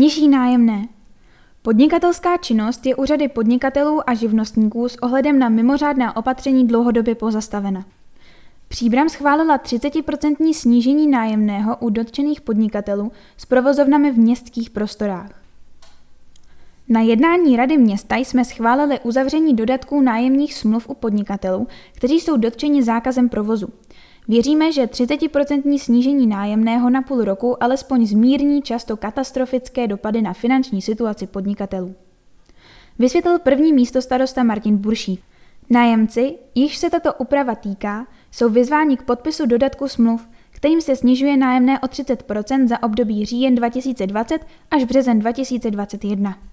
Nižší nájemné. Podnikatelská činnost je u řady podnikatelů a živnostníků s ohledem na mimořádná opatření dlouhodobě pozastavena. Příbram schválila 30% snížení nájemného u dotčených podnikatelů s provozovnami v městských prostorách. Na jednání Rady města jsme schválili uzavření dodatků nájemních smluv u podnikatelů, kteří jsou dotčeni zákazem provozu. Věříme, že 30% snížení nájemného na půl roku alespoň zmírní často katastrofické dopady na finanční situaci podnikatelů. Vysvětlil první místo starosta Martin Buršík. Nájemci, již se tato úprava týká, jsou vyzváni k podpisu dodatku smluv, kterým se snižuje nájemné o 30% za období říjen 2020 až březen 2021.